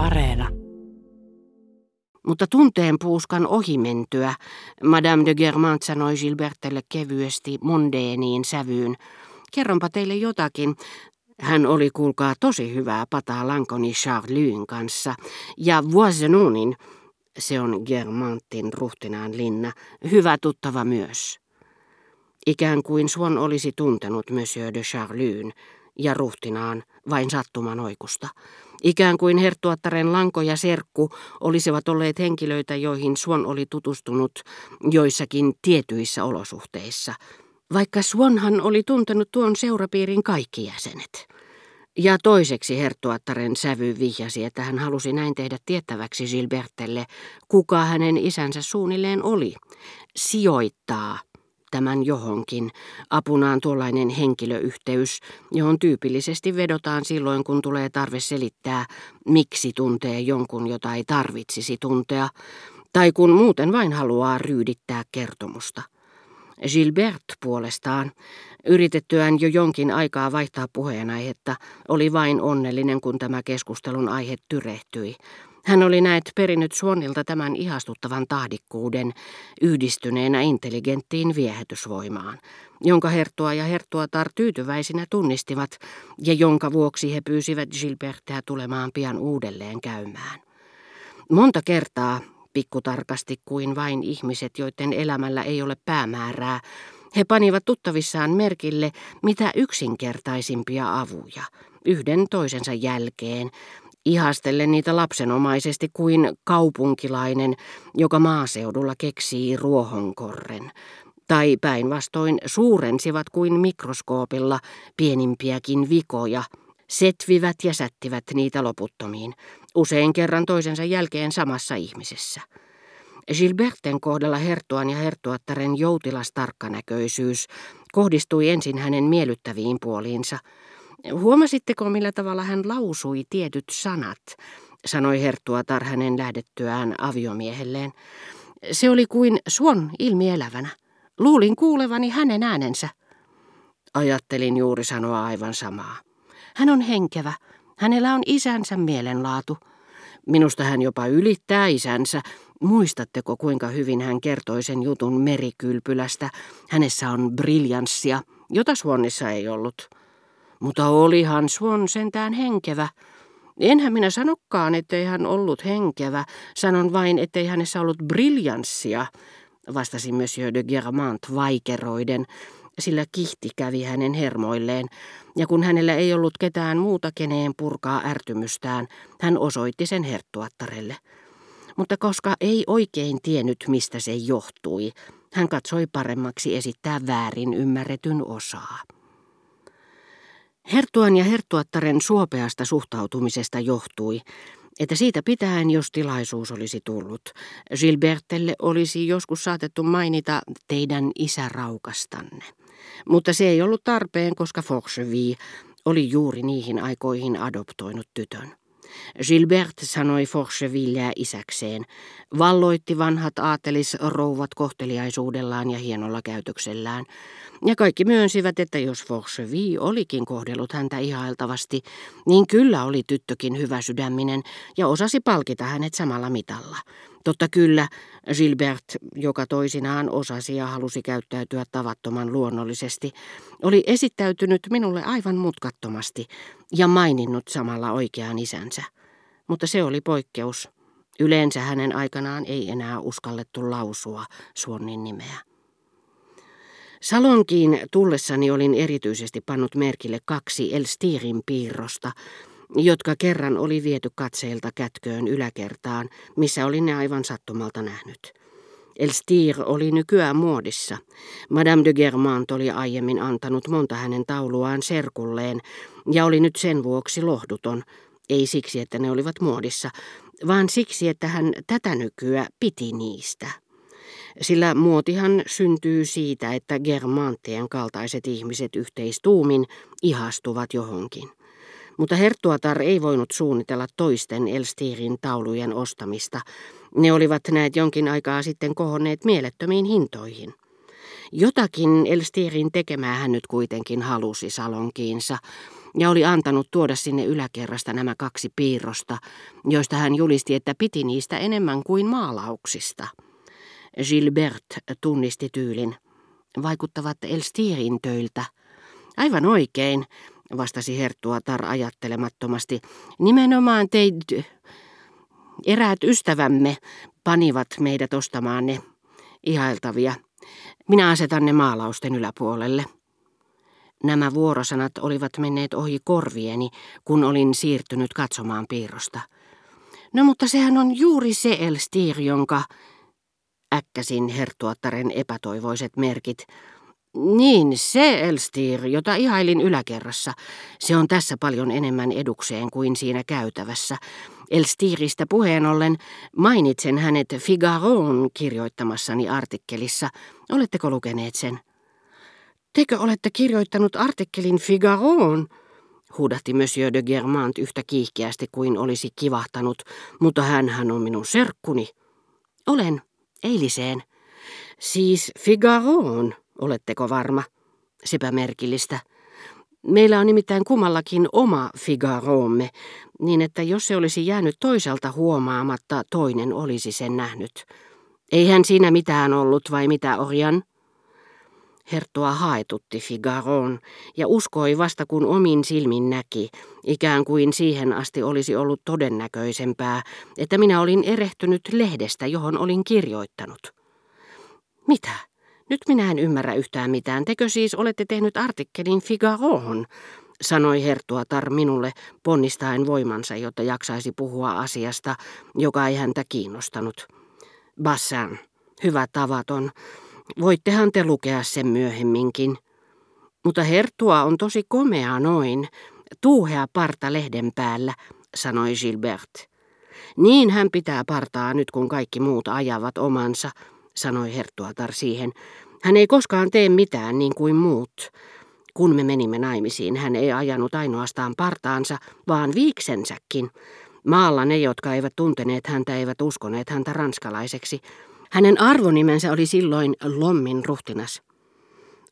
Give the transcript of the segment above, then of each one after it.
Areena. Mutta tunteen puuskan ohimentyä, Madame de Germant sanoi Gilbertelle kevyesti mondeeniin sävyyn. Kerronpa teille jotakin. Hän oli kuulkaa tosi hyvää pataa Lankoni Charlyn kanssa ja Voisenunin, se on Germantin ruhtinaan linna, hyvä tuttava myös. Ikään kuin Suon olisi tuntenut Monsieur de Charlyn ja ruhtinaan vain sattuman oikusta. Ikään kuin herttuattaren lanko ja serkku olisivat olleet henkilöitä, joihin Suon oli tutustunut joissakin tietyissä olosuhteissa, vaikka Suonhan oli tuntenut tuon seurapiirin kaikki jäsenet. Ja toiseksi herttuattaren sävy vihjasi, että hän halusi näin tehdä tiettäväksi Gilbertelle, kuka hänen isänsä suunnilleen oli. Sijoittaa tämän johonkin, apunaan tuollainen henkilöyhteys, johon tyypillisesti vedotaan silloin, kun tulee tarve selittää, miksi tuntee jonkun, jota ei tarvitsisi tuntea, tai kun muuten vain haluaa ryydittää kertomusta. Gilbert puolestaan, yritettyään jo jonkin aikaa vaihtaa puheenaihetta, oli vain onnellinen, kun tämä keskustelun aihe tyrehtyi. Hän oli näet perinnyt Suonilta tämän ihastuttavan tahdikkuuden yhdistyneenä intelligenttiin viehätysvoimaan, jonka herttua ja herttuatar tyytyväisinä tunnistivat ja jonka vuoksi he pyysivät Gilbertia tulemaan pian uudelleen käymään. Monta kertaa, pikkutarkasti kuin vain ihmiset, joiden elämällä ei ole päämäärää, he panivat tuttavissaan merkille mitä yksinkertaisimpia avuja, yhden toisensa jälkeen, ihastellen niitä lapsenomaisesti kuin kaupunkilainen, joka maaseudulla keksii ruohonkorren, tai päinvastoin suurensivat kuin mikroskoopilla pienimpiäkin vikoja, setvivät ja sättivät niitä loputtomiin, usein kerran toisensa jälkeen samassa ihmisessä. Gilberten kohdalla herttuan ja herttuattaren joutilas tarkkanäköisyys kohdistui ensin hänen miellyttäviin puoliinsa – Huomasitteko, millä tavalla hän lausui tietyt sanat, sanoi Herttuatar hänen lähdettyään aviomiehelleen. Se oli kuin suon ilmielävänä. Luulin kuulevani hänen äänensä. Ajattelin juuri sanoa aivan samaa. Hän on henkevä. Hänellä on isänsä mielenlaatu. Minusta hän jopa ylittää isänsä. Muistatteko, kuinka hyvin hän kertoi sen jutun merikylpylästä? Hänessä on briljanssia, jota Suonnissa ei ollut. Mutta olihan Swan sentään henkevä. Enhän minä sanokaan, ettei hän ollut henkevä. Sanon vain, ettei hänessä ollut briljanssia, vastasi Monsieur de Germant vaikeroiden, sillä kihti kävi hänen hermoilleen, ja kun hänellä ei ollut ketään muuta keneen purkaa ärtymystään, hän osoitti sen herttuattarelle. Mutta koska ei oikein tiennyt, mistä se johtui, hän katsoi paremmaksi esittää väärin ymmärretyn osaa. Herttuan ja herttuattaren suopeasta suhtautumisesta johtui, että siitä pitäen, jos tilaisuus olisi tullut, Gilbertelle olisi joskus saatettu mainita teidän isäraukastanne. Mutta se ei ollut tarpeen, koska Forcheville oli juuri niihin aikoihin adoptoinut tytön. Gilbert sanoi Forchevilleä isäkseen, valloitti vanhat aatelisrouvat kohteliaisuudellaan ja hienolla käytöksellään, ja kaikki myönsivät, että jos Forcheville olikin kohdellut häntä ihailtavasti, niin kyllä oli tyttökin hyvä sydäminen ja osasi palkita hänet samalla mitalla. Totta kyllä, Gilbert, joka toisinaan osasi ja halusi käyttäytyä tavattoman luonnollisesti, oli esittäytynyt minulle aivan mutkattomasti ja maininnut samalla oikean isänsä. Mutta se oli poikkeus. Yleensä hänen aikanaan ei enää uskallettu lausua Suonnin nimeä. Salonkiin tullessani olin erityisesti pannut merkille kaksi Elstirin piirrosta, jotka kerran oli viety katseilta kätköön yläkertaan, missä olin ne aivan sattumalta nähnyt. Elstir oli nykyään muodissa. Madame de Germant oli aiemmin antanut monta hänen tauluaan serkulleen ja oli nyt sen vuoksi lohduton, ei siksi, että ne olivat muodissa, vaan siksi, että hän tätä nykyä piti niistä. Sillä muotihan syntyy siitä, että Germanttien kaltaiset ihmiset yhteistuumin ihastuvat johonkin. Mutta Herttuatar ei voinut suunnitella toisten Elstirin taulujen ostamista. Ne olivat näet jonkin aikaa sitten kohonneet mielettömiin hintoihin. Jotakin Elstirin tekemää hän nyt kuitenkin halusi salonkiinsa, ja oli antanut tuoda sinne yläkerrasta nämä kaksi piirrosta, joista hän julisti, että piti niistä enemmän kuin maalauksista. Gilbert tunnisti tyylin. Vaikuttavat Elstirin töiltä. Aivan oikein, vastasi Herttua Tar ajattelemattomasti. Nimenomaan teid... Eräät ystävämme panivat meidät ostamaan ne ihailtavia. Minä asetan ne maalausten yläpuolelle. Nämä vuorosanat olivat menneet ohi korvieni, kun olin siirtynyt katsomaan piirrosta. No mutta sehän on juuri se Elstir, jonka... Äkkäsin herttuattaren epätoivoiset merkit. Niin, se Elstir, jota ihailin yläkerrassa. Se on tässä paljon enemmän edukseen kuin siinä käytävässä. Elstiristä puheen ollen mainitsen hänet Figaroon kirjoittamassani artikkelissa. Oletteko lukeneet sen? Tekö olette kirjoittanut artikkelin Figaroon? huudahti Monsieur de Germant yhtä kiihkeästi kuin olisi kivahtanut, mutta hän on minun serkkuni. Olen, eiliseen. Siis Figaroon, oletteko varma? Sepä merkillistä. Meillä on nimittäin kummallakin oma Figaroomme, niin että jos se olisi jäänyt toiselta huomaamatta, toinen olisi sen nähnyt. Eihän siinä mitään ollut, vai mitä, Orjan? Herttua haetutti Figaron ja uskoi vasta kun omin silmin näki, ikään kuin siihen asti olisi ollut todennäköisempää, että minä olin erehtynyt lehdestä, johon olin kirjoittanut. Mitä? Nyt minä en ymmärrä yhtään mitään. Tekö siis olette tehnyt artikkelin Figaroon? sanoi Hertuatar minulle ponnistaen voimansa, jotta jaksaisi puhua asiasta, joka ei häntä kiinnostanut. Bassan, hyvä tavaton. Voittehan te lukea sen myöhemminkin. Mutta Hertua on tosi komea noin. Tuuhea parta lehden päällä, sanoi Gilbert. Niin hän pitää partaa nyt, kun kaikki muut ajavat omansa, sanoi Hertuatar siihen. Hän ei koskaan tee mitään niin kuin muut. Kun me menimme naimisiin, hän ei ajanut ainoastaan partaansa, vaan viiksensäkin. Maalla ne, jotka eivät tunteneet häntä, eivät uskoneet häntä ranskalaiseksi. Hänen arvonimensä oli silloin Lommin ruhtinas.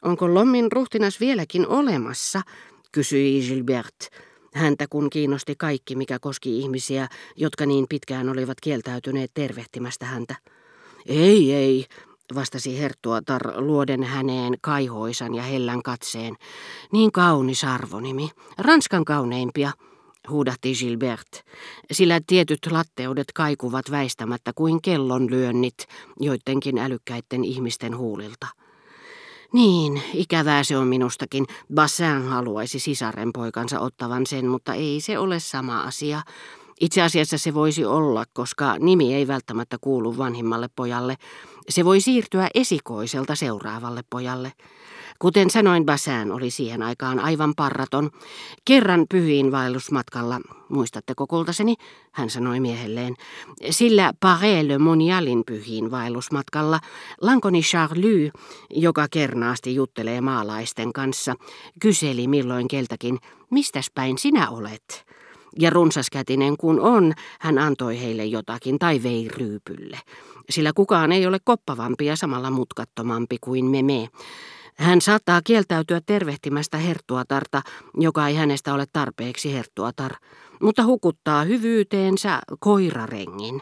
Onko Lommin ruhtinas vieläkin olemassa, kysyi Gilbert. Häntä kun kiinnosti kaikki, mikä koski ihmisiä, jotka niin pitkään olivat kieltäytyneet tervehtimästä häntä. Ei, ei, vastasi Herttuatar luoden häneen kaihoisan ja hellän katseen. Niin kaunis arvonimi, Ranskan kauneimpia, huudahti Gilbert, sillä tietyt latteudet kaikuvat väistämättä kuin kellonlyönnit joidenkin älykkäiden ihmisten huulilta. Niin, ikävää se on minustakin. Bassin haluaisi sisaren poikansa ottavan sen, mutta ei se ole sama asia. Itse asiassa se voisi olla, koska nimi ei välttämättä kuulu vanhimmalle pojalle. Se voi siirtyä esikoiselta seuraavalle pojalle. Kuten sanoin, Bassin oli siihen aikaan aivan parraton. Kerran pyhiin vaellusmatkalla, muistatteko kultaseni, hän sanoi miehelleen, sillä Parelle Monialin pyhiin vaellusmatkalla Lankoni Charlie, joka kernaasti juttelee maalaisten kanssa, kyseli milloin keltäkin, mistäs päin sinä olet? Ja runsaskätinen kun on, hän antoi heille jotakin tai vei ryypylle. Sillä kukaan ei ole koppavampi ja samalla mutkattomampi kuin me me. Hän saattaa kieltäytyä tervehtimästä herttuatarta, joka ei hänestä ole tarpeeksi herttuatar, mutta hukuttaa hyvyyteensä koirarengin.